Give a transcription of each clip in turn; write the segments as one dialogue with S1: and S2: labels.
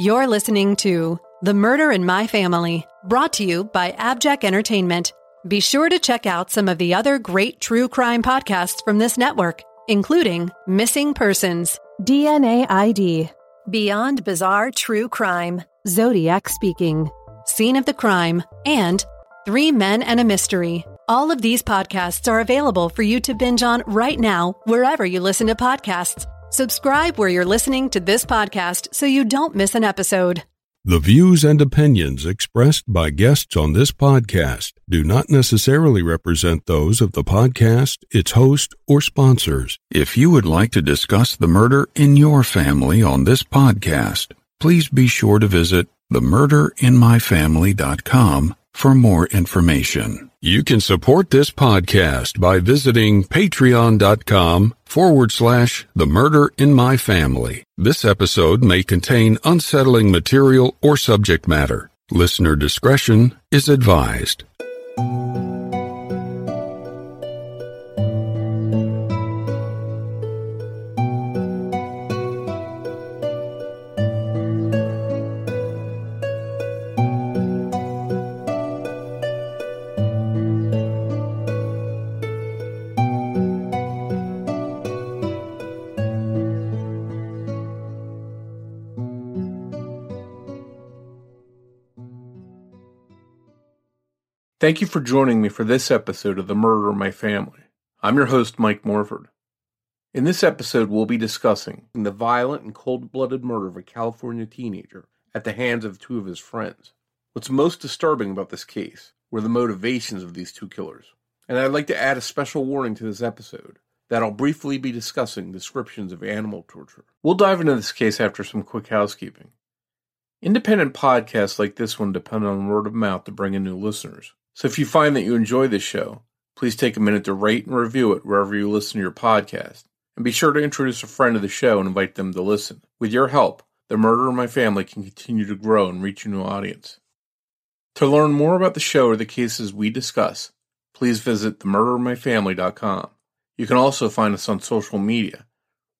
S1: You're listening to The Murder in My Family, brought to you by Abject Entertainment. Be sure to check out some of the other great true crime podcasts from this network, including Missing Persons, DNA ID, Beyond Bizarre True Crime, Zodiac Speaking, Scene of the Crime, and Three Men and a Mystery. All of these podcasts are available for you to binge on right now, wherever you listen to podcasts. Subscribe where you're listening to this podcast so you don't miss an episode.
S2: The views and opinions expressed by guests on this podcast do not necessarily represent those of the podcast, its host, or sponsors. If you would like to discuss the murder in your family on this podcast, please be sure to visit themurderinmyfamily.com for more information. You can support this podcast by visiting patreon.com forward slash the murder in my family. This episode may contain unsettling material or subject matter. Listener discretion is advised.
S3: Thank you for joining me for this episode of The Murder of My Family. I'm your host, Mike Morford. In this episode, we'll be discussing the violent and cold blooded murder of a California teenager at the hands of two of his friends. What's most disturbing about this case were the motivations of these two killers. And I'd like to add a special warning to this episode that I'll briefly be discussing descriptions of animal torture. We'll dive into this case after some quick housekeeping. Independent podcasts like this one depend on word of mouth to bring in new listeners. So if you find that you enjoy this show, please take a minute to rate and review it wherever you listen to your podcast. And be sure to introduce a friend to the show and invite them to listen. With your help, The Murder of My Family can continue to grow and reach a new audience. To learn more about the show or the cases we discuss, please visit themurderofmyfamily.com. You can also find us on social media.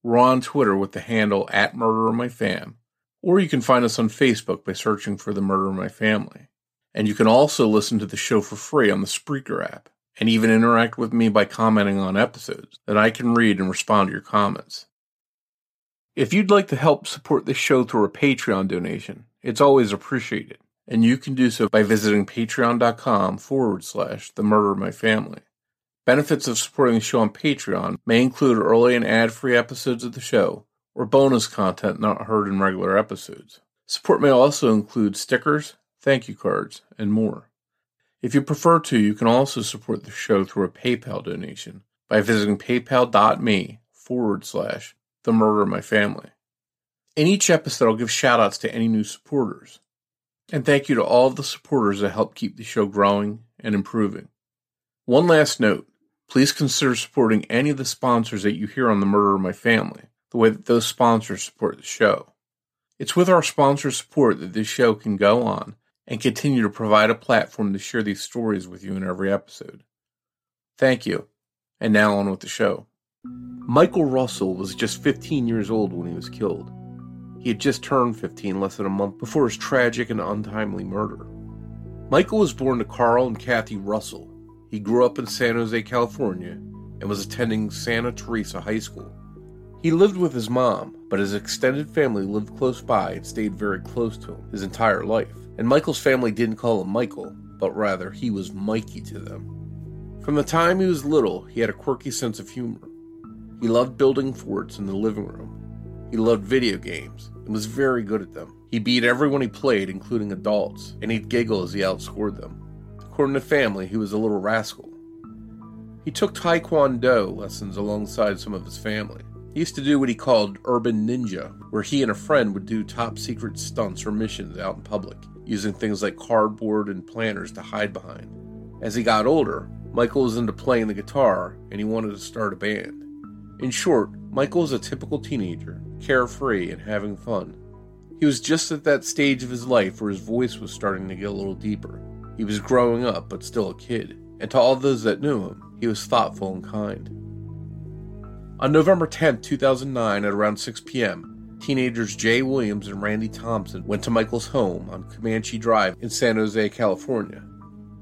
S3: We're on Twitter with the handle at MurderInMyFam, or you can find us on Facebook by searching for The Murder of My Family. And you can also listen to the show for free on the Spreaker app, and even interact with me by commenting on episodes that I can read and respond to your comments. If you'd like to help support this show through a Patreon donation, it's always appreciated, and you can do so by visiting patreon.com forward slash the murder of my family. Benefits of supporting the show on Patreon may include early and ad free episodes of the show, or bonus content not heard in regular episodes. Support may also include stickers, thank you cards, and more. If you prefer to, you can also support the show through a PayPal donation by visiting paypal.me forward slash the murder of my family. In each episode, I'll give shoutouts to any new supporters. And thank you to all of the supporters that help keep the show growing and improving. One last note please consider supporting any of the sponsors that you hear on The Murder of My Family, the way that those sponsors support the show. It's with our sponsor support that this show can go on and continue to provide a platform to share these stories with you in every episode. Thank you. And now on with the show. Michael Russell was just 15 years old when he was killed. He had just turned 15 less than a month before his tragic and untimely murder. Michael was born to Carl and Kathy Russell. He grew up in San Jose, California, and was attending Santa Teresa High School. He lived with his mom, but his extended family lived close by and stayed very close to him his entire life. And Michael's family didn't call him Michael, but rather he was Mikey to them. From the time he was little, he had a quirky sense of humor. He loved building forts in the living room. He loved video games and was very good at them. He beat everyone he played, including adults, and he'd giggle as he outscored them. According to family, he was a little rascal. He took Taekwondo lessons alongside some of his family. He used to do what he called urban ninja, where he and a friend would do top secret stunts or missions out in public, using things like cardboard and planners to hide behind. As he got older, Michael was into playing the guitar and he wanted to start a band. In short, Michael was a typical teenager, carefree and having fun. He was just at that stage of his life where his voice was starting to get a little deeper. He was growing up, but still a kid, and to all those that knew him, he was thoughtful and kind. On November 10, 2009, at around 6 p.m., teenagers Jae Williams and Randy Thompson went to Michael's home on Comanche Drive in San Jose, California.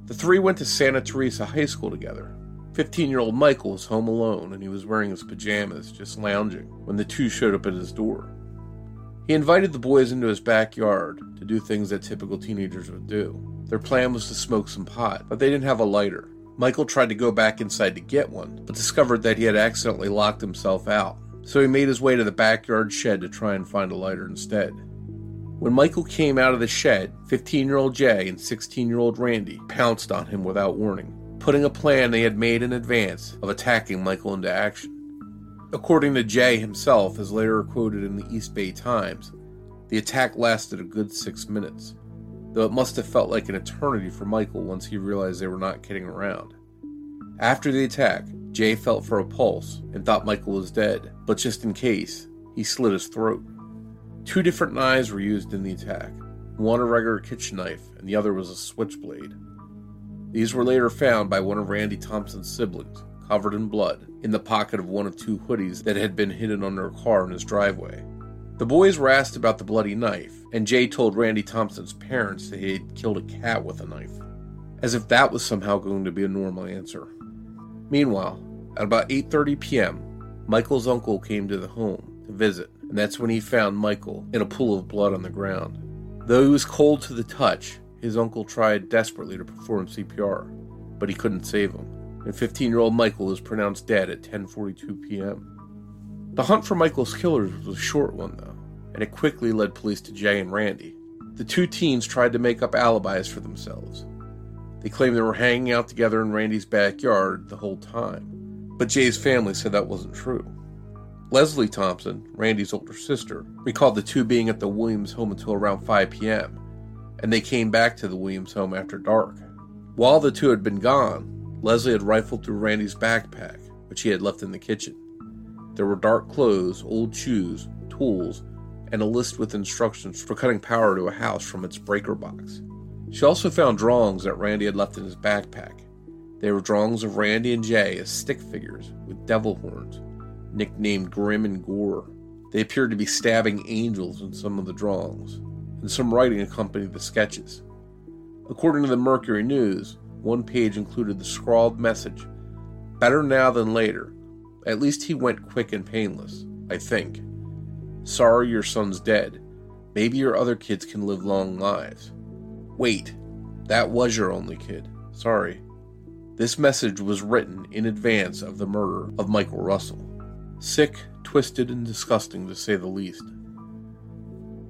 S3: The three went to Santa Teresa High School together. 15 year old Michael was home alone and he was wearing his pajamas, just lounging, when the two showed up at his door. He invited the boys into his backyard to do things that typical teenagers would do. Their plan was to smoke some pot, but they didn't have a lighter. Michael tried to go back inside to get one, but discovered that he had accidentally locked himself out so he made his way to the backyard shed to try and find a lighter instead. When Michael came out of the shed, 15 year old Jae and 16 year old Randy pounced on him without warning, putting a plan they had made in advance of attacking Michael into action. According to Jae himself, as later quoted in the East Bay Times, the attack lasted a good six minutes, though it must have felt like an eternity for Michael once he realized they were not kidding around. After the attack, Jae felt for a pulse and thought Michael was dead, but just in case, he slit his throat. Two different knives were used in the attack one a regular kitchen knife, and the other was a switchblade. These were later found by one of Randy Thompson's siblings, covered in blood, in the pocket of one of two hoodies that had been hidden under a car in his driveway. The boys were asked about the bloody knife, and Jae told Randy Thompson's parents that he had killed a cat with a knife, as if that was somehow going to be a normal answer. Meanwhile, at about 8:30 p.m., Michael's uncle came to the home to visit, and that's when he found Michael in a pool of blood on the ground. Though he was cold to the touch, his uncle tried desperately to perform CPR, but he couldn't save him. And 15-year-old Michael was pronounced dead at 10:42 p.m. The hunt for Michael's killers was a short one though, and it quickly led police to Jae and Randy. The two teens tried to make up alibis for themselves, they claimed they were hanging out together in Randy's backyard the whole time, but Jae's family said that wasn't true. Leslie Thompson, Randy's older sister, recalled the two being at the Williams home until around 5 p.m., and they came back to the Williams home after dark. While the two had been gone, Leslie had rifled through Randy's backpack, which he had left in the kitchen. There were dark clothes, old shoes, tools, and a list with instructions for cutting power to a house from its breaker box. She also found drawings that Randy had left in his backpack. They were drawings of Randy and Jae as stick figures with devil horns, nicknamed Grim and Gore. They appeared to be stabbing angels in some of the drawings, and some writing accompanied the sketches. According to the Mercury News, one page included the scrawled message Better now than later. At least he went quick and painless, I think. Sorry your son's dead. Maybe your other kids can live long lives. Wait, that was your only kid. Sorry. This message was written in advance of the murder of Michael Russell. Sick, twisted, and disgusting to say the least.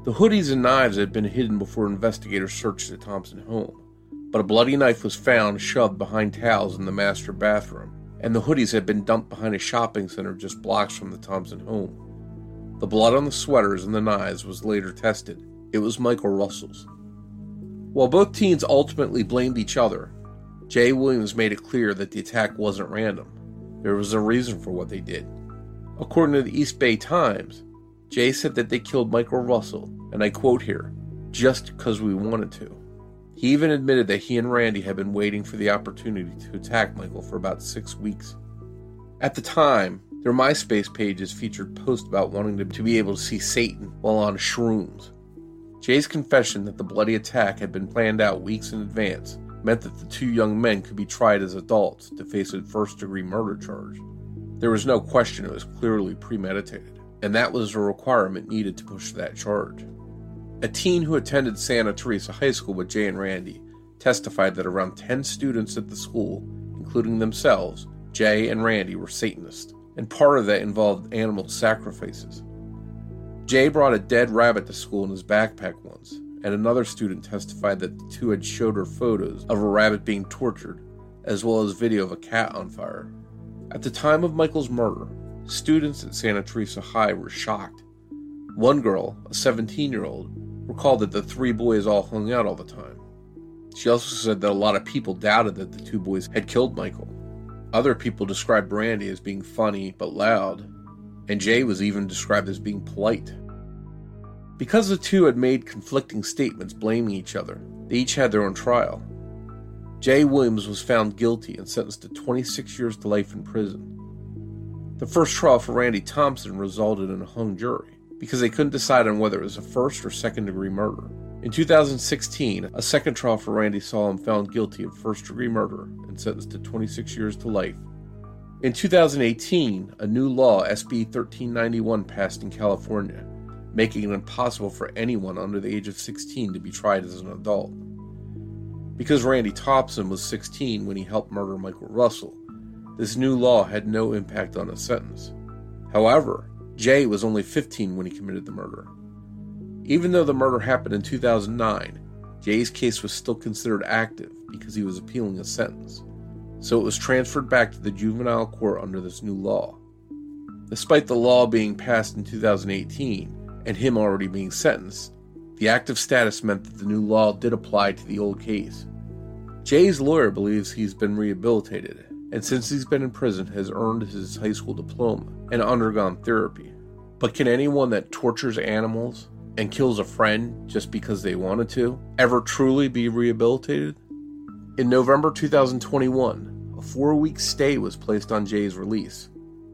S3: The hoodies and knives had been hidden before investigators searched the Thompson home, but a bloody knife was found shoved behind towels in the master bathroom, and the hoodies had been dumped behind a shopping center just blocks from the Thompson home. The blood on the sweaters and the knives was later tested. It was Michael Russell's. While both teens ultimately blamed each other, Jae Williams made it clear that the attack wasn't random. There was a reason for what they did. According to the East Bay Times, Jae said that they killed Michael Russell, and I quote here, just because we wanted to. He even admitted that he and Randy had been waiting for the opportunity to attack Michael for about six weeks. At the time, their MySpace pages featured posts about wanting to be able to see Satan while on shrooms. Jae's confession that the bloody attack had been planned out weeks in advance meant that the two young men could be tried as adults to face a first degree murder charge. There was no question it was clearly premeditated, and that was a requirement needed to push that charge. A teen who attended Santa Teresa High School with Jae and Randy testified that around 10 students at the school, including themselves, Jae and Randy were Satanists, and part of that involved animal sacrifices. Jae brought a dead rabbit to school in his backpack once, and another student testified that the two had showed her photos of a rabbit being tortured, as well as video of a cat on fire. At the time of Michael's murder, students at Santa Teresa High were shocked. One girl, a 17 year old, recalled that the three boys all hung out all the time. She also said that a lot of people doubted that the two boys had killed Michael. Other people described Randy as being funny but loud, and Jae was even described as being polite. Because the two had made conflicting statements blaming each other, they each had their own trial. Jae Williams was found guilty and sentenced to 26 years to life in prison. The first trial for Randy Thompson resulted in a hung jury, because they couldn't decide on whether it was a first or second degree murder. In 2016, a second trial for Randy him found guilty of first degree murder and sentenced to 26 years to life. In 2018, a new law, SB 1391, passed in California, making it impossible for anyone under the age of 16 to be tried as an adult. Because Randy Thompson was 16 when he helped murder Michael Russell, this new law had no impact on his sentence. However, Jae was only 15 when he committed the murder. Even though the murder happened in 2009, Jae's case was still considered active because he was appealing a sentence, so it was transferred back to the juvenile court under this new law. Despite the law being passed in 2018 and him already being sentenced, the active status meant that the new law did apply to the old case. Jae's lawyer believes he's been rehabilitated, and since he's been in prison has earned his high school diploma and undergone therapy. But can anyone that tortures animals and kills a friend just because they wanted to ever truly be rehabilitated? In November 2021, a four week stay was placed on Jae's release.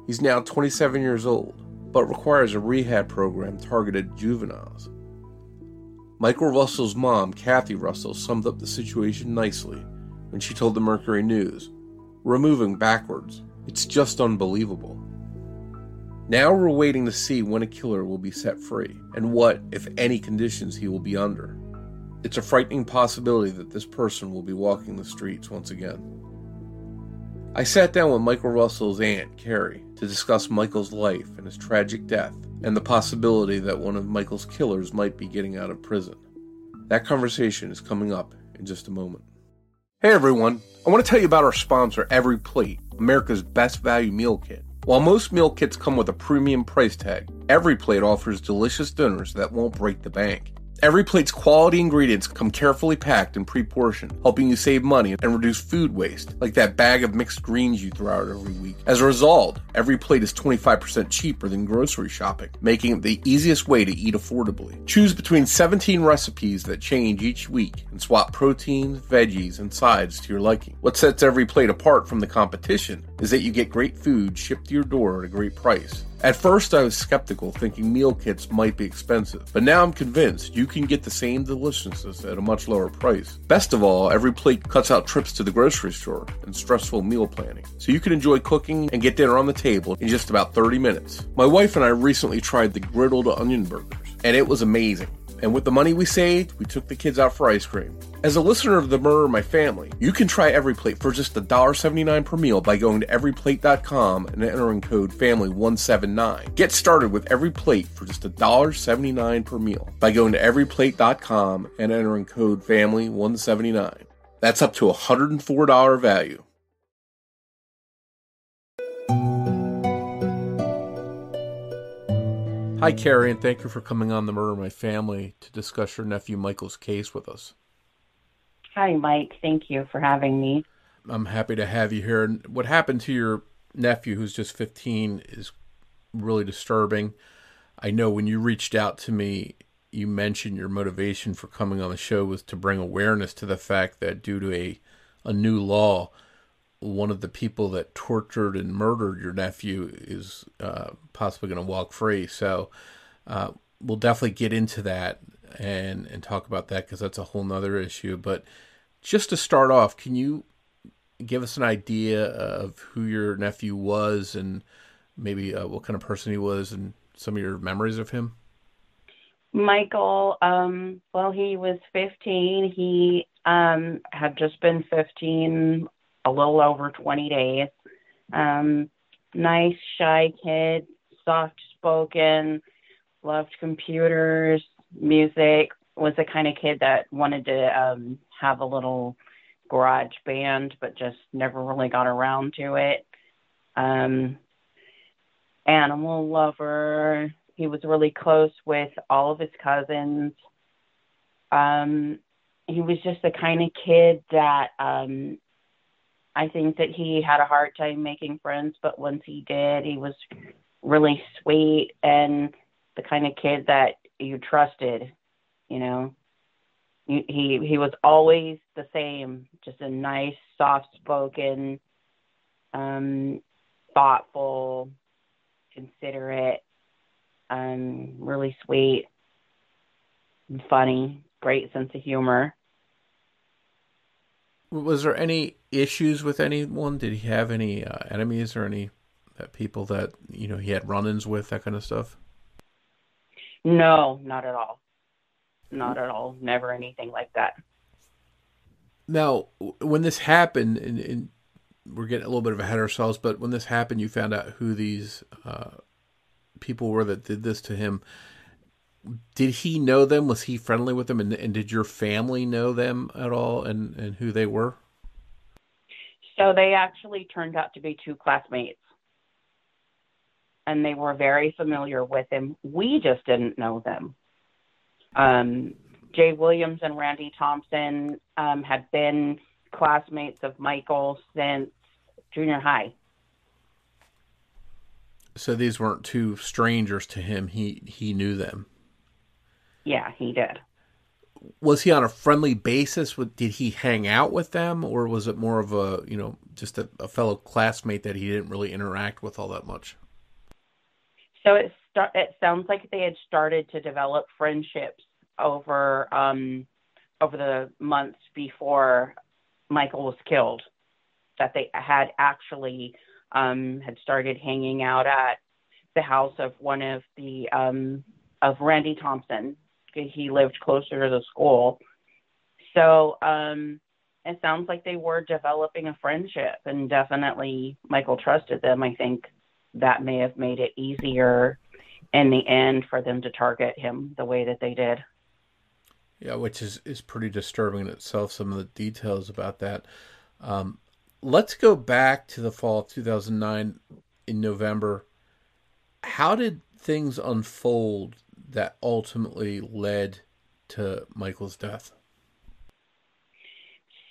S3: He's now 27 years old, but requires a rehab program targeted juveniles. Michael Russell's mom, Kathy Russell, summed up the situation nicely when she told the Mercury News We're moving backwards. It's just unbelievable. Now we're waiting to see when a killer will be set free and what, if any, conditions he will be under. It's a frightening possibility that this person will be walking the streets once again. I sat down with Michael Russell's aunt, Kari, to discuss Michael's life and his tragic death and the possibility that one of Michael's killers might be getting out of prison. That conversation is coming up in just a moment. Hey everyone, I want to tell you about our sponsor, Every Plate, America's best value meal kit. While most meal kits come with a premium price tag, Every Plate offers delicious dinners that won't break the bank. Every plate's quality ingredients come carefully packed and pre-portioned, helping you save money and reduce food waste, like that bag of mixed greens you throw out every week. As a result, every plate is 25% cheaper than grocery shopping, making it the easiest way to eat affordably. Choose between 17 recipes that change each week and swap proteins, veggies, and sides to your liking. What sets every plate apart from the competition is that you get great food shipped to your door at a great price. At first, I was skeptical, thinking meal kits might be expensive, but now I'm convinced you can get the same deliciousness at a much lower price. Best of all, every plate cuts out trips to the grocery store and stressful meal planning, so you can enjoy cooking and get dinner on the table in just about 30 minutes. My wife and I recently tried the griddled onion burgers, and it was amazing and with the money we saved, we took the kids out for ice cream. As a listener of The Murder My Family, you can try Every Plate for just $1.79 per meal by going to everyplate.com and entering code FAMILY179. Get started with Every Plate for just $1.79 per meal by going to everyplate.com and entering code FAMILY179. That's up to a $104 value. Hi, Kari, and thank you for coming on the Murder of My Family to discuss your nephew Michael's case with us.
S4: Hi, Mike. Thank you for having me.
S3: I'm happy to have you here. And what happened to your nephew, who's just 15, is really disturbing. I know when you reached out to me, you mentioned your motivation for coming on the show was to bring awareness to the fact that due to a, a new law, one of the people that tortured and murdered your nephew is uh, possibly going to walk free. So uh, we'll definitely get into that and and talk about that because that's a whole nother issue. But just to start off, can you give us an idea of who your nephew was and maybe uh, what kind of person he was and some of your memories of him?
S4: Michael, um, well, he was 15. He um, had just been 15 a little over 20 days. Um, nice, shy kid, soft spoken, loved computers, music, was the kind of kid that wanted to um, have a little garage band, but just never really got around to it. Um, animal lover. He was really close with all of his cousins. Um, he was just the kind of kid that um, I think that he had a hard time making friends, but once he did, he was really sweet and the kind of kid that you trusted, you know. He he, was always the same, just a nice, soft-spoken, um thoughtful, considerate Um, really sweet, funny, great sense of humor.
S3: Was there any issues with anyone? Did he have any uh, enemies or any uh, people that you know he had run-ins with, that kind of stuff?
S4: No, not at all. Not at all. Never anything like that.
S3: Now, when this happened, and, and we're getting a little bit of ahead of ourselves, but when this happened, you found out who these uh, people were that did this to him. Did he know them? Was he friendly with them? And, and did your family know them at all and, and who they were?
S4: So they actually turned out to be two classmates. And they were very familiar with him. We just didn't know them. Um, Jae Williams and Randy Thompson um, had been classmates of Michael since junior high.
S3: So these weren't two strangers to him. He he knew them.
S4: Yeah, he did.
S3: Was he on a friendly basis? With did he hang out with them, or was it more of a you know just a, a fellow classmate that he didn't really interact with all that much?
S4: So it start, it sounds like they had started to develop friendships over um, over the months before Michael was killed. That they had actually um, had started hanging out at the house of one of the um, of Randy Thompson. He lived closer to the school, so um, it sounds like they were developing a friendship, and definitely Michael trusted them. I think that may have made it easier in the end for them to target him the way that they did.
S3: Yeah, which is, is pretty disturbing in itself, some of the details about that. Um, let's go back to the fall of 2009 in November. How did things unfold that ultimately led to Michael's death?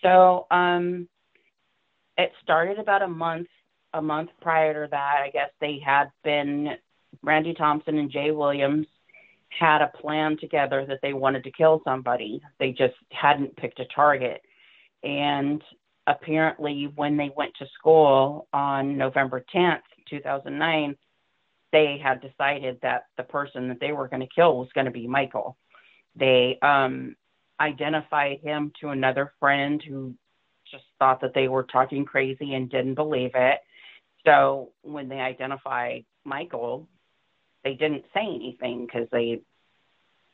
S4: So, um, it started about a month a month prior to that. I guess they had been Randy Thompson and Jae Williams had a plan together that they wanted to kill somebody. They just hadn't picked a target. And apparently, when they went to school on November 10th, 2009, they had decided that the person that they were going to kill was going to be Michael. They um, identified him to another friend who just thought that they were talking crazy and didn't believe it. So when they identified Michael, they didn't say anything because they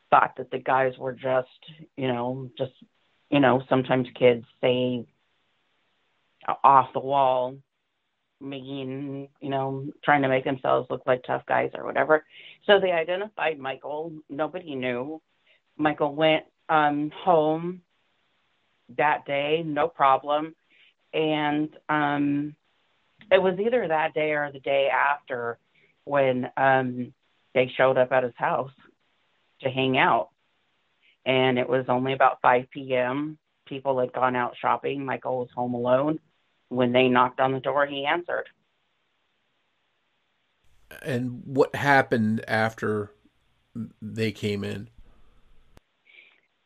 S4: thought that the guys were just, you know, just, you know, sometimes kids say off the wall, mean, you know, trying to make themselves look like tough guys or whatever. So they identified Michael. Nobody knew. Michael went um, home that day, no problem. And um, it was either that day or the day after when um, they showed up at his house to hang out. And it was only about 5 p.m. People had gone out shopping. Michael was home alone. When they knocked on the door, he answered.
S3: And what happened after they came in?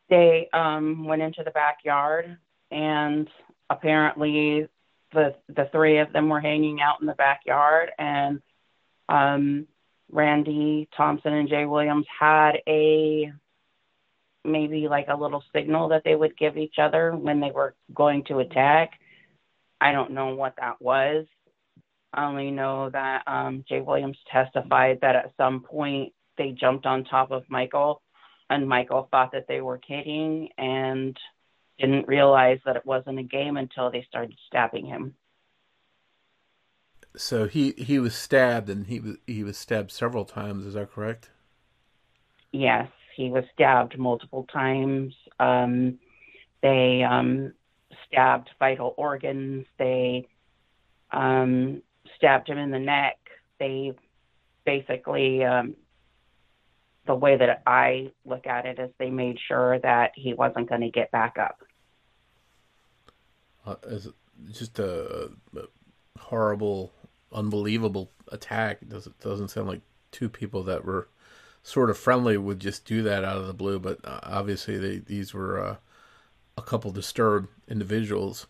S4: They um, went into the backyard, and apparently the the three of them were hanging out in the backyard, and um, Randy Thompson and Jae Williams had a maybe like a little signal that they would give each other when they were going to attack. I don't know what that was. I only know that um, Jae Williams testified that at some point they jumped on top of Michael, and Michael thought that they were kidding and didn't realize that it wasn't a game until they started stabbing him.
S3: So he he was stabbed and he was he was stabbed several times is that correct?
S4: Yes he was stabbed multiple times. Um, they um, stabbed vital organs they um, stabbed him in the neck they basically um, the way that i look at it is they made sure that he wasn't going to get back up
S3: uh, just a, a horrible unbelievable attack. It doesn't doesn't sound like two people that were sort of friendly would just do that out of the blue. But uh, obviously, they these were uh, a couple disturbed individuals.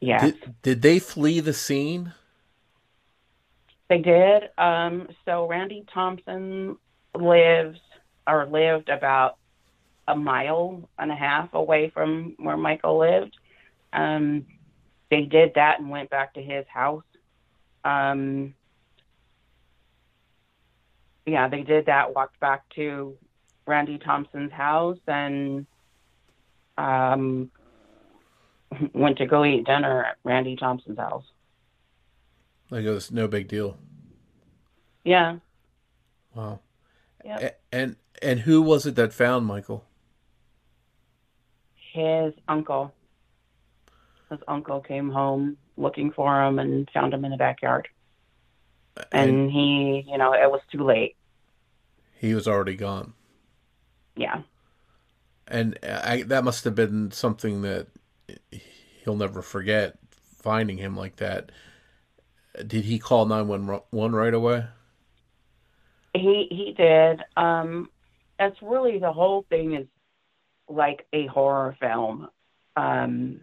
S4: Yeah.
S3: Did, did they flee the scene?
S4: They did. Um, so Randy Thompson lives or lived about a mile and a half away from where Michael lived. Um, they did that and went back to his house. Um, yeah, they did that, walked back to Randy Thompson's house and um, went to go eat dinner at Randy Thompson's house.
S3: Like it was no big deal.
S4: Yeah.
S3: Wow.
S4: Yeah.
S3: And and who was it that found Michael?
S4: His uncle. His uncle came home looking for him and found him in the backyard. And, and he, you know, it was too late.
S3: He was already gone.
S4: Yeah.
S3: And I, that must have been something that he'll never forget finding him like that. Did he call 911 right away?
S4: He he did. Um that's really the whole thing is like a horror film. Um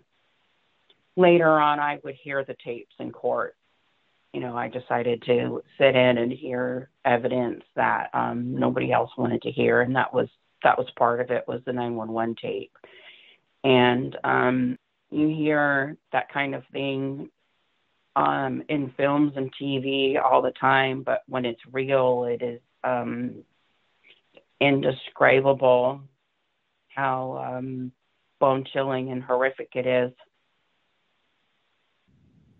S4: later on I would hear the tapes in court. You know, I decided to sit in and hear evidence that um nobody else wanted to hear and that was that was part of it was the 911 tape. And um you hear that kind of thing um, in films and TV all the time, but when it's real, it is um, indescribable how um, bone chilling and horrific it is.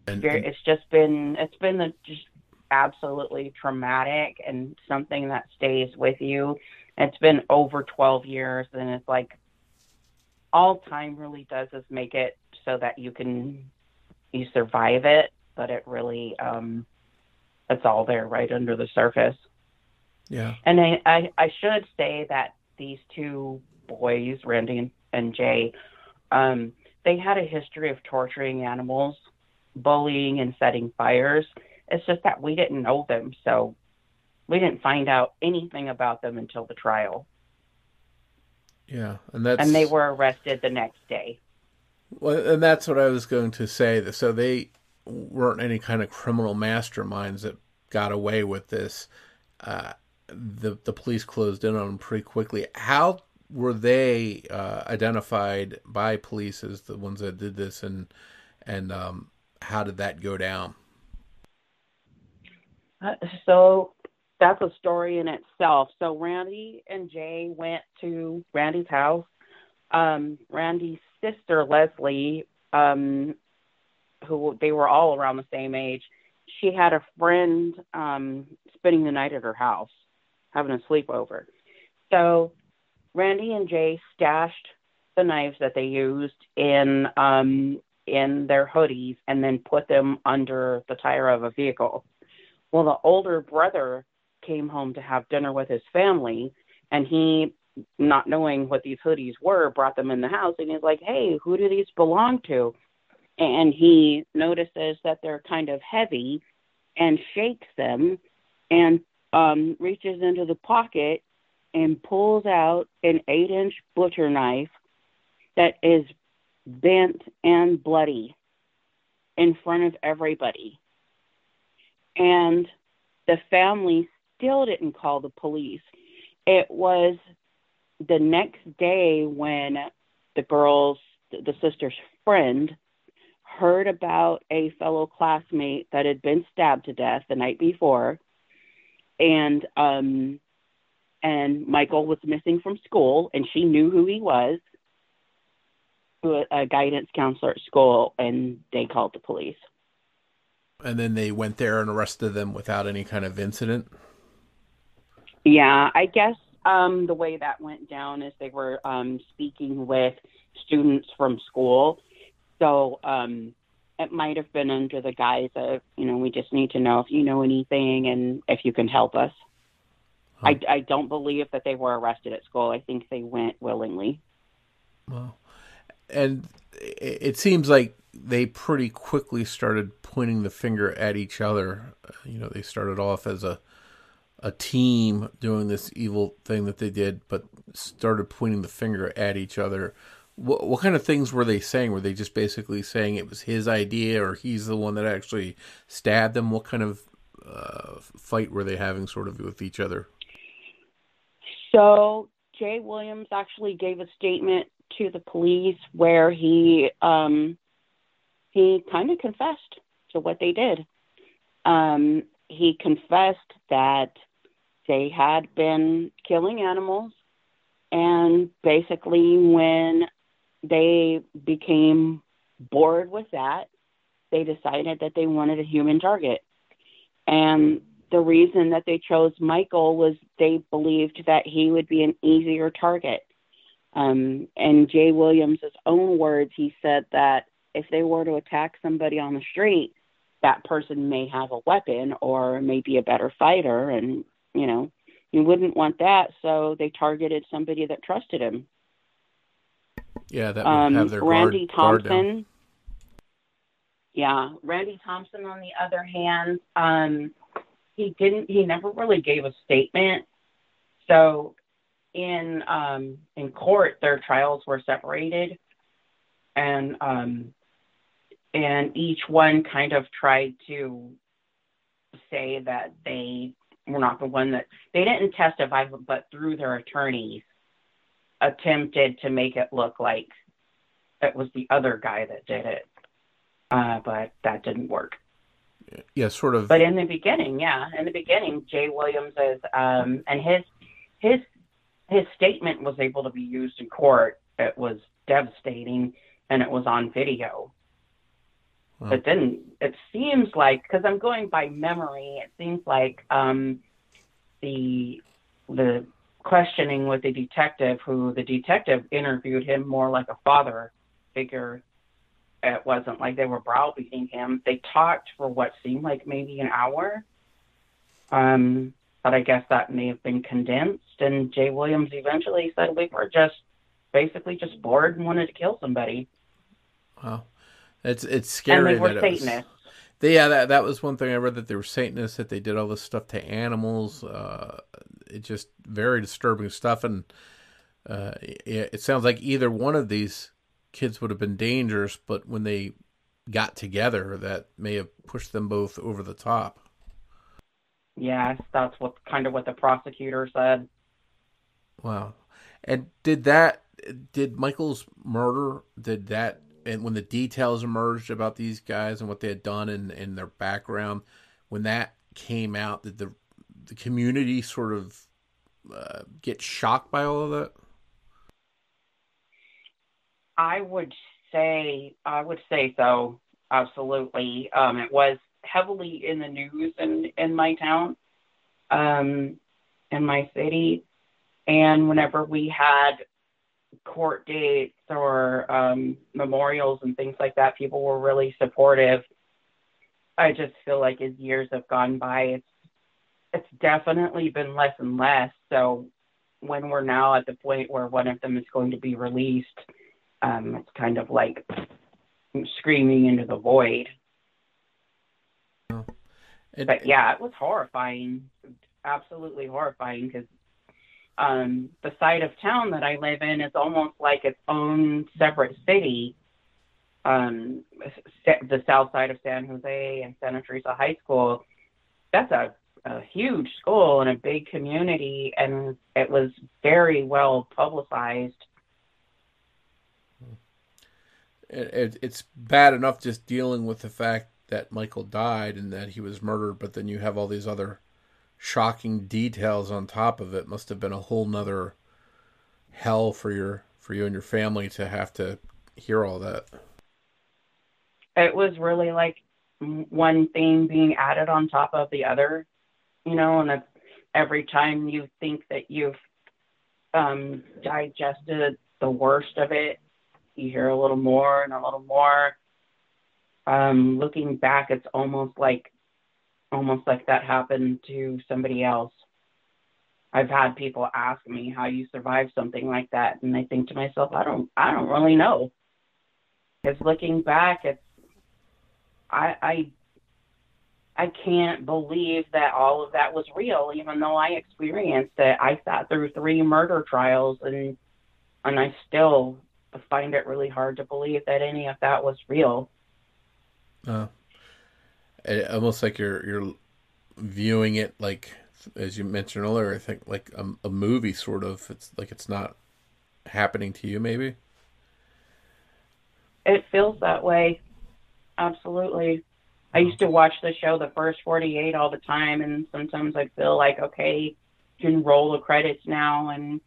S4: And, and it's just been it's been a, just absolutely traumatic and something that stays with you. It's been over 12 years, and it's like all time really does is make it so that you can you survive it, but it really um it's all there right under the surface.
S3: Yeah.
S4: And I I, I should say that these two boys, Randy and, and Jae, um, they had a history of torturing animals, bullying and setting fires. It's just that we didn't know them, so we didn't find out anything about them until the trial.
S3: Yeah, and that's
S4: and they were arrested the next day.
S3: Well, and that's what I was going to say. So they weren't any kind of criminal masterminds that got away with this. Uh, the the police closed in on them pretty quickly. How were they uh, identified by police as the ones that did this, and and um, how did that go down?
S4: Uh, so that's a story in itself. So Randy and Jae went to Randy's house. Um, Randy's sister Leslie, um, who they were all around the same age, she had a friend um, spending the night at her house, having a sleepover. So Randy and Jae stashed the knives that they used in um, in their hoodies and then put them under the tire of a vehicle. Well, the older brother came home to have dinner with his family, and he not knowing what these hoodies were, brought them in the house and he's like, Hey, who do these belong to? And he notices that they're kind of heavy and shakes them and um, reaches into the pocket and pulls out an eight inch butcher knife that is bent and bloody in front of everybody. And the family still didn't call the police. It was the next day when the girl's the sister's friend heard about a fellow classmate that had been stabbed to death the night before. And um and Michael was missing from school and she knew who he was a guidance counselor at school and they called the police.
S3: And then they went there and arrested them without any kind of incident
S4: yeah i guess um, the way that went down is they were um, speaking with students from school. So um, it might have been under the guise of, you know, we just need to know if you know anything and if you can help us. Huh. I, I don't believe that they were arrested at school. I think they went willingly.
S3: Well, and it seems like they pretty quickly started pointing the finger at each other. You know, they started off as a a team doing this evil thing that they did, but started pointing the finger at each other. What, what kind of things were they saying? Were they just basically saying it was his idea or he's the one that actually stabbed them? What kind of uh, fight were they having sort of with each other?
S4: So Jae Williams actually gave a statement to the police where he um, he kind of confessed to what they did. Um, he confessed that they had been killing animals, and basically, when they became bored with that, they decided that they wanted a human target. And the reason that they chose Michael was they believed that he would be an easier target. Um, and Jae Williams' own words, he said that if they were to attack somebody on the street, that person may have a weapon or may be a better fighter. And, you know, you wouldn't want that. So they targeted somebody that trusted him.
S3: Yeah, that would um, have their Randy
S4: guard, Thompson. Guard yeah, Randy Thompson, on the other hand, um, he didn't. He never really gave a statement. So, in um, in court, their trials were separated, and um, and each one kind of tried to say that they were not the one that they didn't testify, but through their attorneys attempted to make it look like it was the other guy that did it uh, but that didn't work.
S3: Yeah, sort of.
S4: But in the beginning, yeah, in the beginning, Jae Williams is, um, and his his his statement was able to be used in court. It was devastating, and it was on video. Wow. But then it seems like, because I'm going by memory, it seems like um, the the questioning with the detective, who the detective interviewed him more like a father figure it wasn't like they were browbeating him. They talked for what seemed like maybe an hour. Um, but I guess that may have been condensed. And Jae Williams eventually said we were just basically just bored and wanted to kill somebody.
S3: Wow, it's it's scary.
S4: And they were Satanists.
S3: They, yeah, that that was one thing I read that they were Satanists that they did all this stuff to animals. Uh, it just very disturbing stuff, and uh, it, it sounds like either one of these kids would have been dangerous, but when they got together, that may have pushed them both over the top.
S4: Yes, that's what kind of what the prosecutor said.
S3: Wow. And did that did Michael's murder did that and when the details emerged about these guys and what they had done and, and their background, when that came out, did the the community sort of uh, get shocked by all of that?
S4: I would say I would say so. Absolutely. Um, it was heavily in the news in in my town, um, in my city, and whenever we had court dates or um, memorials and things like that, people were really supportive. I just feel like as years have gone by, it's it's definitely been less and less. So when we're now at the point where one of them is going to be released, um, it's kind of like screaming into the void. It, but yeah, it was horrifying, absolutely horrifying because um, the side of town that I live in is almost like its own separate city. Um, the south side of San Jose and Santa Teresa High School, that's a, a huge school and a big community, and it was very well publicized
S3: it, it's bad enough just dealing with the fact that Michael died and that he was murdered, but then you have all these other shocking details on top of it. Must have been a whole nother hell for your for you and your family to have to hear all that.
S4: It was really like one thing being added on top of the other, you know, and every time you think that you've um, digested the worst of it, you hear a little more and a little more. Um, looking back, it's almost like almost like that happened to somebody else. I've had people ask me how you survive something like that, and I think to myself, I don't, I don't really know. Because looking back, it's, I, I, I can't believe that all of that was real, even though I experienced it. I sat through three murder trials, and, and I still find it really hard to believe that any of that was real.
S3: Uh, almost like you're you're viewing it like as you mentioned earlier, I think like a, a movie sort of. It's like it's not happening to you, maybe.
S4: It feels that way. Absolutely. I used to watch the show The First 48 all the time, and sometimes I feel like, okay, you can roll the credits now and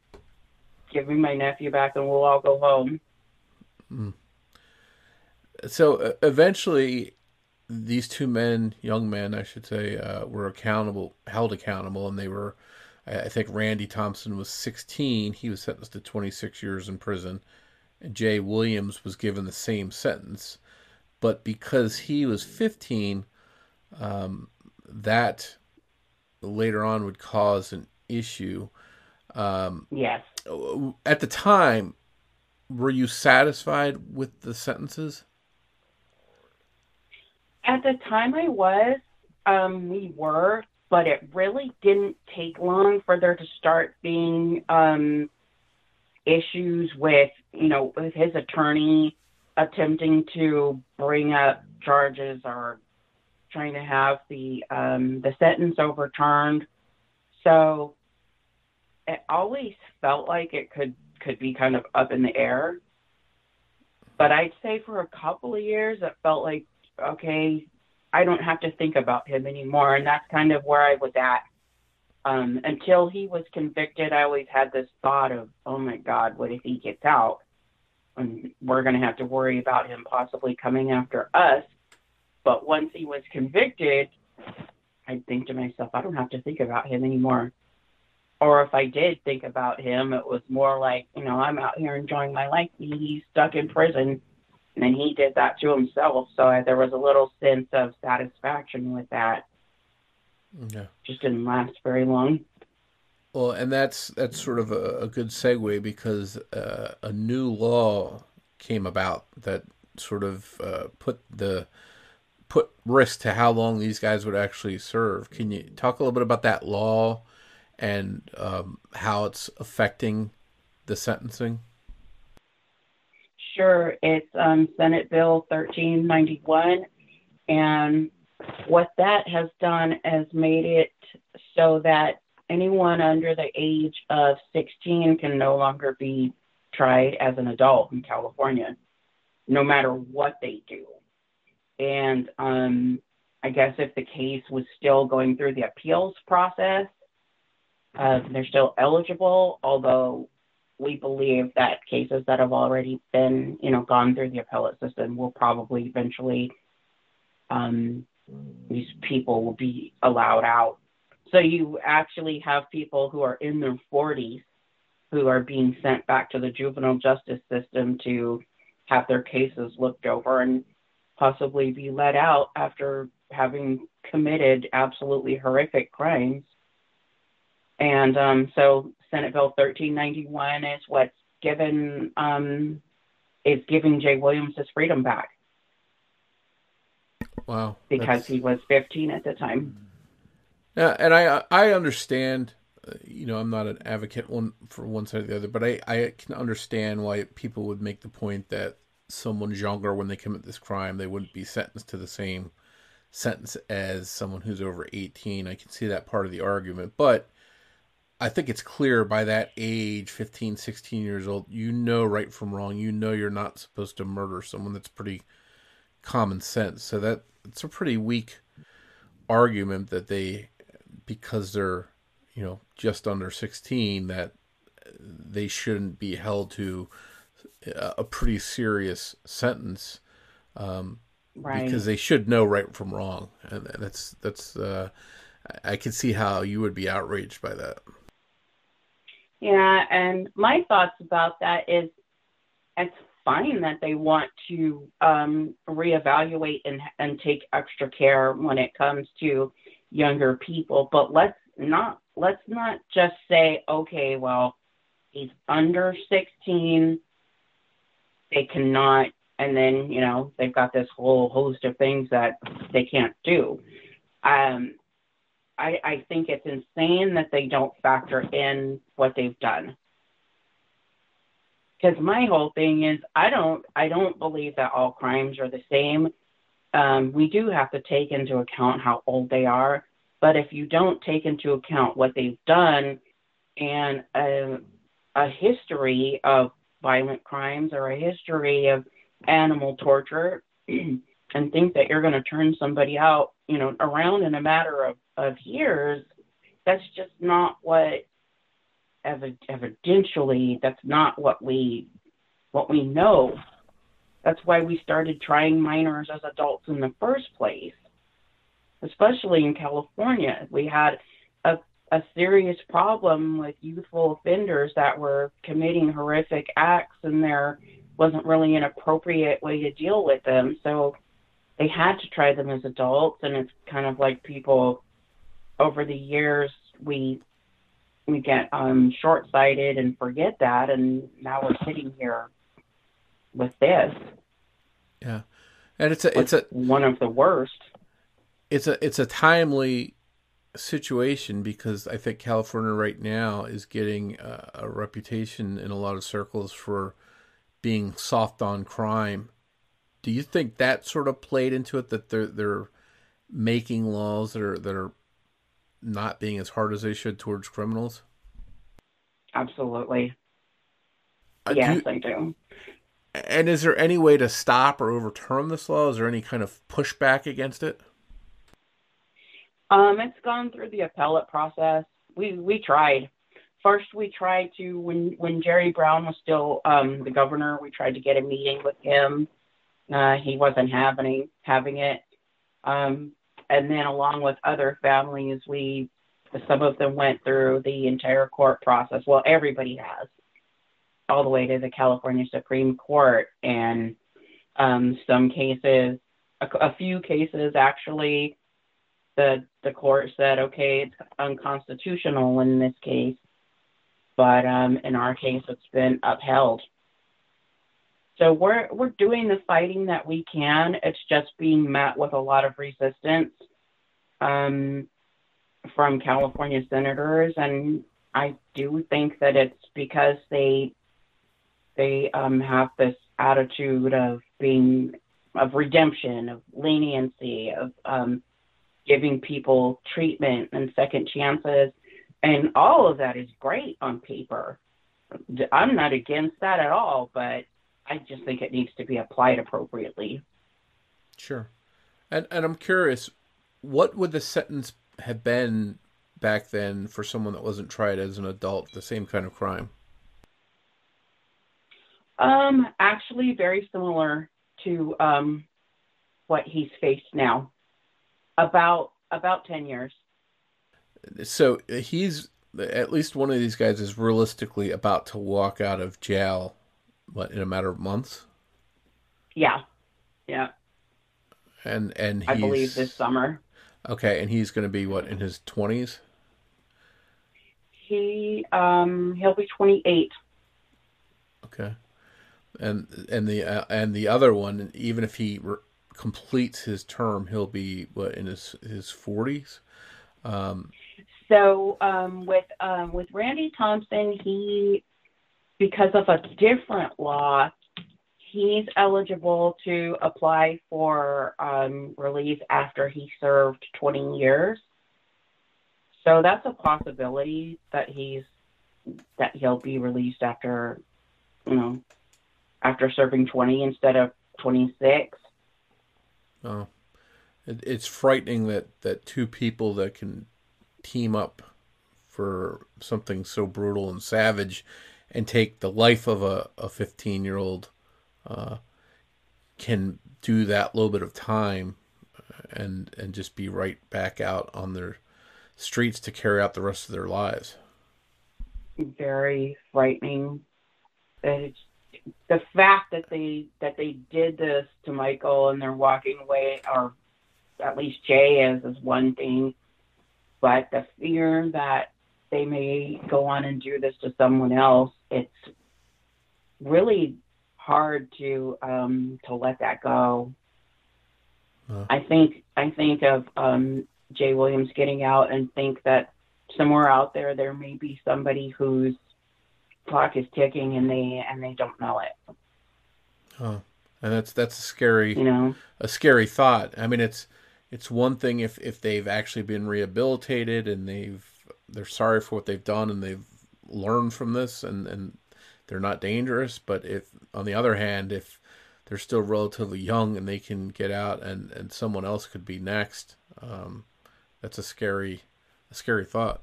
S4: give me my nephew back, and we'll all go home.
S3: Mm. So uh, eventually, these two men, young men, I should say, uh, were accountable, held accountable, and they were. I think Randy Thompson was 16. He was sentenced to 26 years in prison. And Jae Williams was given the same sentence but because he was 15, um, that later on would cause an issue. Um,
S4: yes.
S3: At the time, were you satisfied with the sentences?
S4: At the time, I was. Um, we were, but it really didn't take long for there to start being um, issues with, you know, with his attorney attempting to bring up charges or trying to have the um, the sentence overturned. So it always felt like it could could be kind of up in the air. But I'd say for a couple of years it felt like okay, I don't have to think about him anymore, and that's kind of where I was at. Um, until he was convicted, I always had this thought of, oh my God, what if he gets out? and we're going to have to worry about him possibly coming after us. But once he was convicted, I'd think to myself, I don't have to think about him anymore. Or if I did think about him, it was more like, you know, I'm out here enjoying my life. He's stuck in prison, and he did that to himself. So I, there was a little sense of satisfaction with that.
S3: Yeah.
S4: Just didn't last very long.
S3: Well, and that's that's sort of a, a good segue because uh, a new law came about that sort of uh, put the put risk to how long these guys would actually serve. Can you talk a little bit about that law and um, how it's affecting the sentencing?
S4: Sure, it's um, Senate Bill 1391, and what that has done has made it so that anyone under the age of 16 can no longer be tried as an adult in California, no matter what they do. And um, I guess if the case was still going through the appeals process, uh, they're still eligible, although we believe that cases that have already been, you know, gone through the appellate system will probably eventually, um, these people will be allowed out so you actually have people who are in their 40s who are being sent back to the juvenile justice system to have their cases looked over and possibly be let out after having committed absolutely horrific crimes. And um, so Senate Bill 1391 is what's given um, is giving Jae Williams his freedom back.
S3: Wow.
S4: Because that's... he was 15 at the time.
S3: Yeah, and I I understand. You know, I'm not an advocate one for one side or the other, but I I can understand why people would make the point that someone's younger when they commit this crime, they wouldn't be sentenced to the same sentence as someone who's over 18. I can see that part of the argument, but I think it's clear by that age, 15, 16 years old, you know right from wrong. You know you're not supposed to murder someone. That's pretty common sense. So that it's a pretty weak argument that they because they're you know just under 16 that they shouldn't be held to a pretty serious sentence um, right. because they should know right from wrong and that's that's uh, I can see how you would be outraged by that.
S4: Yeah, and my thoughts about that is it's fine that they want to um, reevaluate and and take extra care when it comes to younger people, but let's not let's not just say, okay, well, he's under 16, they cannot, and then you know they've got this whole host of things that they can't do. Um, I, I think it's insane that they don't factor in what they've done. Because my whole thing is, I don't, I don't believe that all crimes are the same um, we do have to take into account how old they are. But if you don't take into account what they've done and a, a history of violent crimes or a history of animal torture and think that you're going to turn somebody out, you know, around in a matter of, of years, that's just not what evidentially that's not what we what we know. That's why we started trying minors as adults in the first place. Especially in California, we had a a serious problem with youthful offenders that were committing horrific acts and there wasn't really an appropriate way to deal with them. So they had to try them as adults and it's kind of like people over the years we we get um short sighted and forget that and now we're sitting here with this.
S3: Yeah. And it's a it's a
S4: one of the worst.
S3: It's a it's a timely situation because I think California right now is getting a, a reputation in a lot of circles for being soft on crime. Do you think that sort of played into it that they're they're making laws that are that are not being as hard as they should towards criminals?
S4: Absolutely. Uh, yes, do you, I do.
S3: And is there any way to stop or overturn this law? Is there any kind of pushback against it?
S4: Um, it's gone through the appellate process. We we tried. First, we tried to when when Jerry Brown was still um, the governor. We tried to get a meeting with him. Uh, he wasn't having having it. Um, and then along with other families, we some of them went through the entire court process. Well, everybody has, all the way to the California Supreme Court, and um, some cases, a, a few cases actually, the the court said, okay, it's unconstitutional in this case, but um, in our case, it's been upheld. So we're we're doing the fighting that we can. It's just being met with a lot of resistance um, from California senators, and I do think that it's because they they um, have this attitude of being of redemption, of leniency, of um, giving people treatment and second chances, and all of that is great on paper. I'm not against that at all, but I just think it needs to be applied appropriately.
S3: Sure. And and I'm curious, what would the sentence have been back then for someone that wasn't tried as an adult, the same kind of crime?
S4: Um, actually, very similar to um, what he's faced now. About about ten years.
S3: So he's at least one of these guys is realistically about to walk out of jail what in a matter of months?
S4: Yeah, yeah.
S3: And and
S4: I believe this summer.
S3: Okay, and he's going to be what in his twenties?
S4: He um he'll be twenty eight.
S3: Okay, and and the uh, and the other one, even if he re- completes his term, he'll be what in his his forties. Um,
S4: so um, with um, with Randy Thompson, he because of a different law, he's eligible to apply for um, release after he served 20 years. So that's a possibility that he's that he'll be released after, you know, after serving 20 instead of 26.
S3: Oh, it, it's frightening that that two people that can team up for something so brutal and savage and take the life of a, a 15 year old uh, can do that little bit of time and and just be right back out on their streets to carry out the rest of their lives.
S4: Very frightening. The fact that they that they did this to Michael and they're walking away, or at least Jae is, is one thing, but the fear that they may go on and do this to someone else, it's really hard to um, to let that go. I think I think of um, Jae Williams getting out and think that somewhere out there there may be somebody whose clock is ticking and they and they don't know it.
S3: Oh, and that's that's a scary
S4: you know
S3: a scary thought. I mean, it's it's one thing if if they've actually been rehabilitated and they've they're sorry for what they've done and they've learned from this and and they're not dangerous. But if on the other hand, if they're still relatively young and they can get out and and someone else could be next, um, that's a scary a scary thought.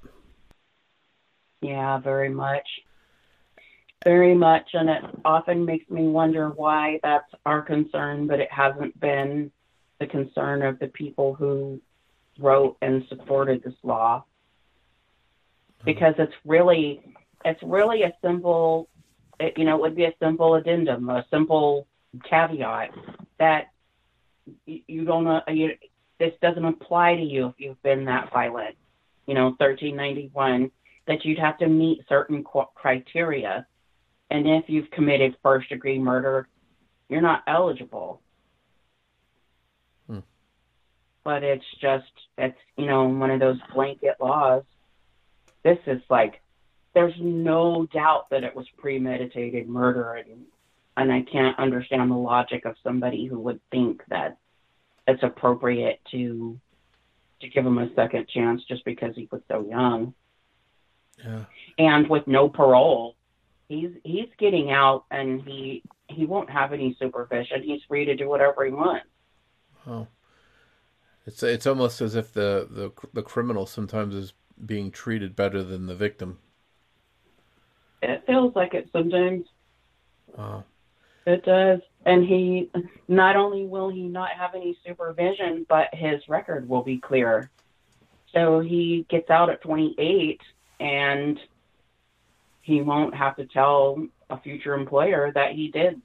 S4: Yeah, very much. Very much, and it often makes me wonder why that's our concern, but it hasn't been the concern of the people who wrote and supported this law. Mm-hmm. Because it's really, it's really a simple, it, you know, it would be a simple addendum, a simple caveat that you, you don't, uh, you, this doesn't apply to you if you've been that violent. You know, 1391 that you'd have to meet certain criteria. And if you've committed first degree murder, you're not eligible. Hmm. But it's just, it's, you know, one of those blanket laws. This is like, there's no doubt that it was premeditated murder. And, and I can't understand the logic of somebody who would think that it's appropriate to to give him a second chance just because he was so young.
S3: Yeah.
S4: And with no parole, he's he's getting out and he he won't have any supervision. He's free to do whatever he wants.
S3: Oh. It's it's almost as if the, the the criminal sometimes is being treated better than the victim.
S4: It feels like it sometimes. Oh. It does. And he not only will he not have any supervision, but his record will be clear. So he gets out at 28 and he won't have to tell a future employer that he did,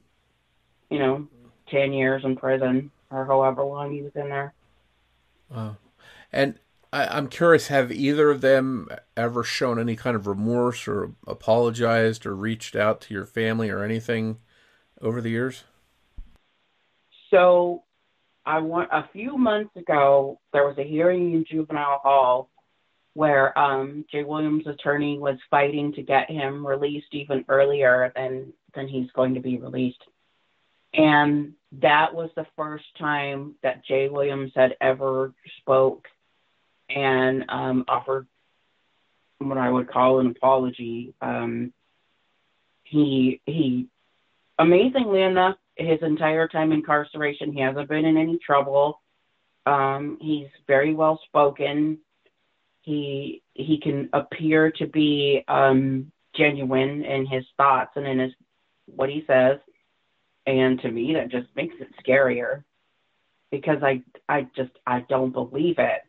S4: you know, 10 years in prison or however long he was in there.
S3: Wow. And I, am curious, have either of them ever shown any kind of remorse or apologized or reached out to your family or anything over the years?
S4: So, I want a few months ago there was a hearing in juvenile hall where um, Jae Williams' attorney was fighting to get him released even earlier than than he's going to be released. And that was the first time that Jae Williams had ever spoke and um, offered what I would call an apology. Um, he he, amazingly enough, his entire time incarceration, he hasn't been in any trouble. Um, he's very well spoken. He he can appear to be um, genuine in his thoughts and in his what he says, and to me that just makes it scarier because I I just I don't believe it.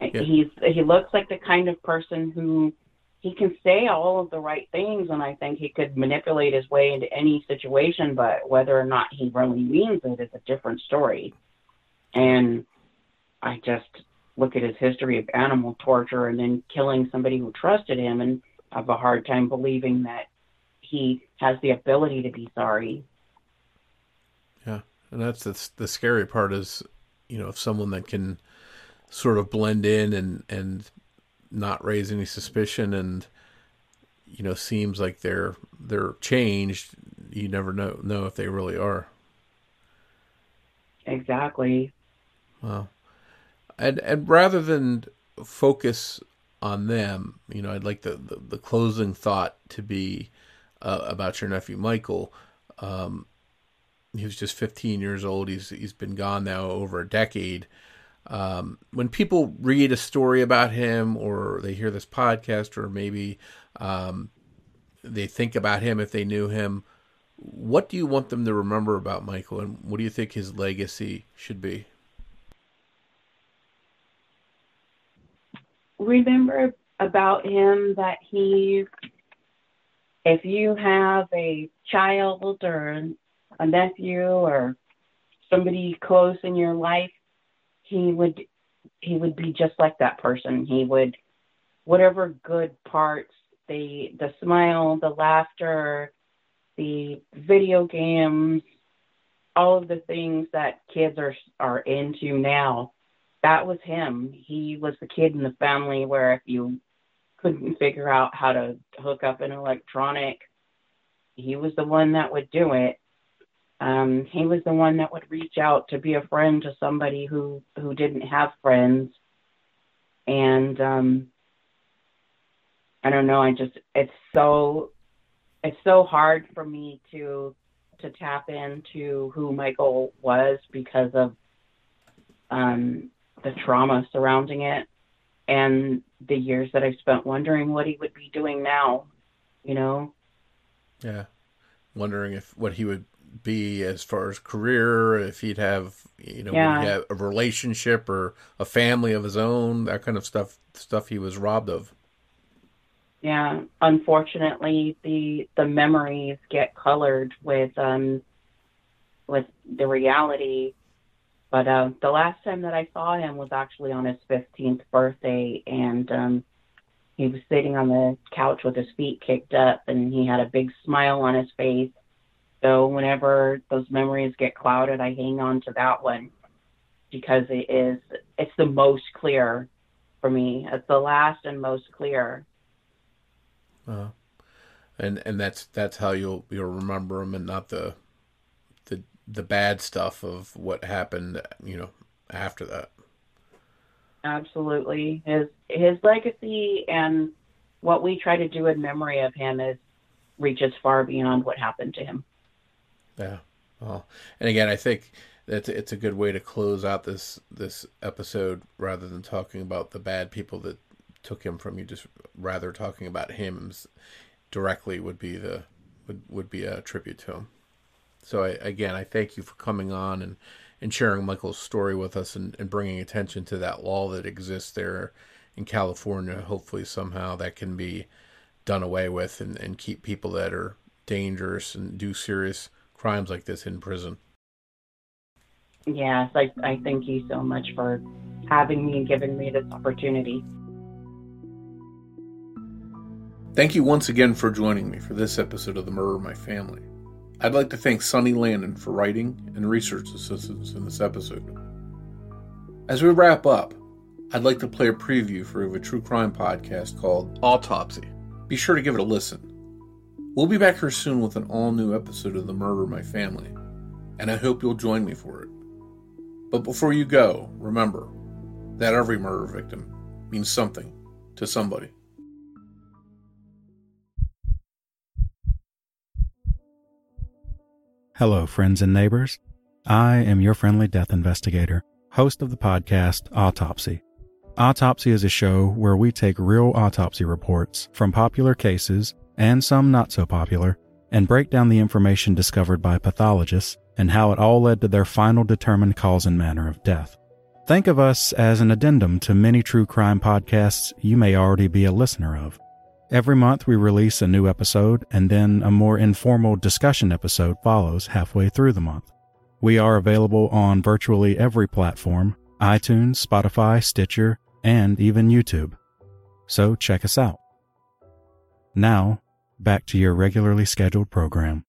S4: Yeah. He's he looks like the kind of person who he can say all of the right things, and I think he could manipulate his way into any situation. But whether or not he really means it is a different story. And I just look at his history of animal torture and then killing somebody who trusted him and have a hard time believing that he has the ability to be sorry.
S3: Yeah, and that's the, the scary part is, you know, if someone that can sort of blend in and and not raise any suspicion and you know seems like they're they're changed, you never know know if they really are.
S4: Exactly.
S3: well and and rather than focus on them, you know, I'd like the the, the closing thought to be uh, about your nephew Michael. Um, he was just 15 years old. He's he's been gone now over a decade. Um, when people read a story about him, or they hear this podcast, or maybe um, they think about him if they knew him, what do you want them to remember about Michael, and what do you think his legacy should be?
S4: remember about him that he, if you have a child or a nephew or somebody close in your life, he would he would be just like that person. He would whatever good parts, the the smile, the laughter, the video games, all of the things that kids are are into now that was him. He was the kid in the family where if you couldn't figure out how to hook up an electronic, he was the one that would do it. Um, he was the one that would reach out to be a friend to somebody who who didn't have friends, and um, I don't know. I just it's so it's so hard for me to to tap into who Michael was because of um, the trauma surrounding it and the years that I've spent wondering what he would be doing now. You know.
S3: Yeah, wondering if what he would be as far as career, if he'd have you know
S4: Yeah.
S3: have a relationship or a family of his own, that kind of stuff stuff he was robbed of.
S4: Yeah, unfortunately, the the memories get colored with um with the reality. But uh, the last time that I saw him was actually on his fifteenth birthday, and um, he was sitting on the couch with his feet kicked up, and he had a big smile on his face. So whenever those memories get clouded, I hang on to that one because it is it's the most clear for me. It's the last and most clear.
S3: Uh, and and that's that's how you'll you'll remember him, and not the the the bad stuff of what happened. You know, after that.
S4: Absolutely. His his legacy and what we try to do in memory of him is reaches far beyond what happened to him.
S3: Yeah. Well, and again, I think that it's a good way to close out this this episode rather than talking about the bad people that took him from you. Just rather talking about him directly would be the would would be a tribute to him. So I, again, I thank you for coming on and and sharing Michael's story with us and, and bringing attention to that law that exists there in California. Hopefully, somehow that can be done away with and, and keep people that are dangerous and do serious crimes like this in prison.
S4: Yes, I, I thank you so much for having me and giving me this opportunity.
S3: Thank you once again for joining me for this episode of The Murder of My Family. I'd like to thank Sonny Landon for writing and research assistance in this episode. As we wrap up, I'd like to play a preview for a true crime podcast called Autopsy. Be sure to give it a listen. We'll be back here soon with an all new episode of The Murder of My Family, and I hope you'll join me for it. But before you go, remember that every murder victim means something to somebody.
S5: Hello, friends and neighbors. I am your friendly death investigator, host of the podcast Autopsy. Autopsy is a show where we take real autopsy reports from popular cases and some not so popular and break down the information discovered by pathologists and how it all led to their final determined cause and manner of death. Think of us as an addendum to many true crime podcasts you may already be a listener of. Every month we release a new episode and then a more informal discussion episode follows halfway through the month. We are available on virtually every platform iTunes, Spotify, Stitcher, and even YouTube. So check us out. Now, back to your regularly scheduled program.